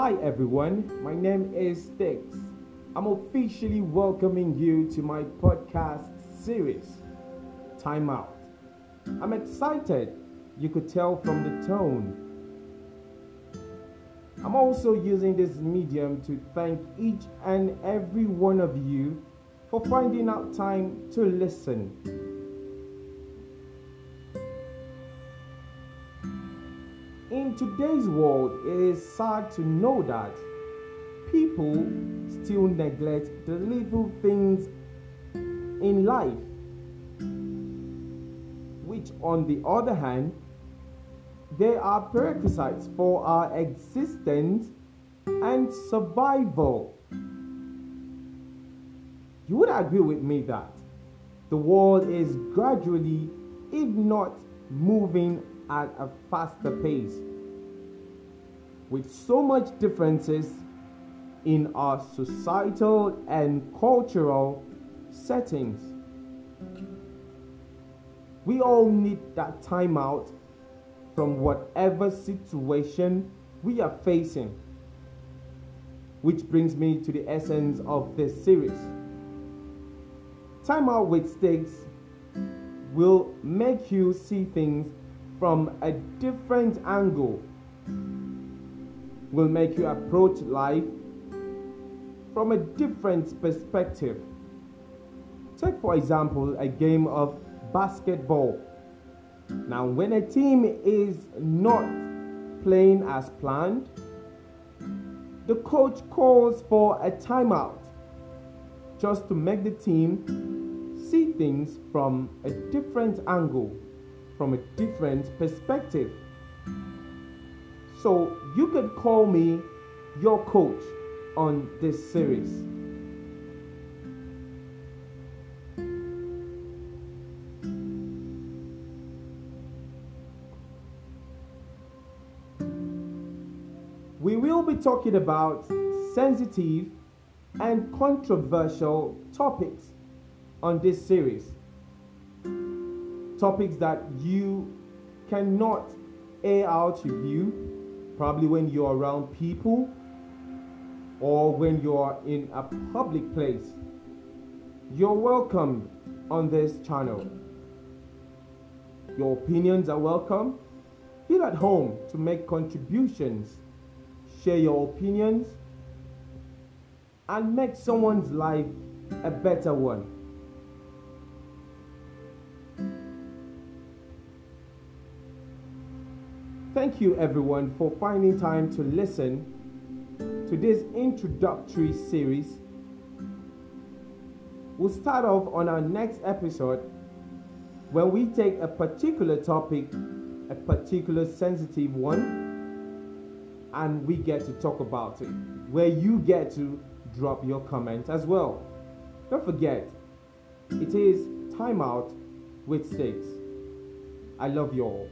Hi everyone, my name is Stix. I'm officially welcoming you to my podcast series, Time Out. I'm excited, you could tell from the tone. I'm also using this medium to thank each and every one of you for finding out time to listen. In today's world, it is sad to know that people still neglect the little things in life, which, on the other hand, they are prerequisites for our existence and survival. You would agree with me that the world is gradually, if not moving at a faster pace. With so much differences in our societal and cultural settings. We all need that time out from whatever situation we are facing. Which brings me to the essence of this series. Time out with Stix will make you see things from a different angle will make you approach life from a different perspective. Take, for example, a game of basketball. Now, when a team is not playing as planned, the coach calls for a timeout just to make the team see things from a different angle from a different perspective. So you could call me your coach on this series. We will be talking about sensitive and controversial topics on this series topics that you cannot air out your view, probably when you're around people or when you're in a public place. You're welcome on this channel. Your opinions are welcome. Feel at home to make contributions. Share your opinions and make someone's life a better one. Thank you, everyone, for finding time to listen to this introductory series. We'll start off on our next episode when we take a particular topic, a particular sensitive one, and we get to talk about it, where you get to drop your comment as well. Don't forget, it is Time Out with Stix. I love you all.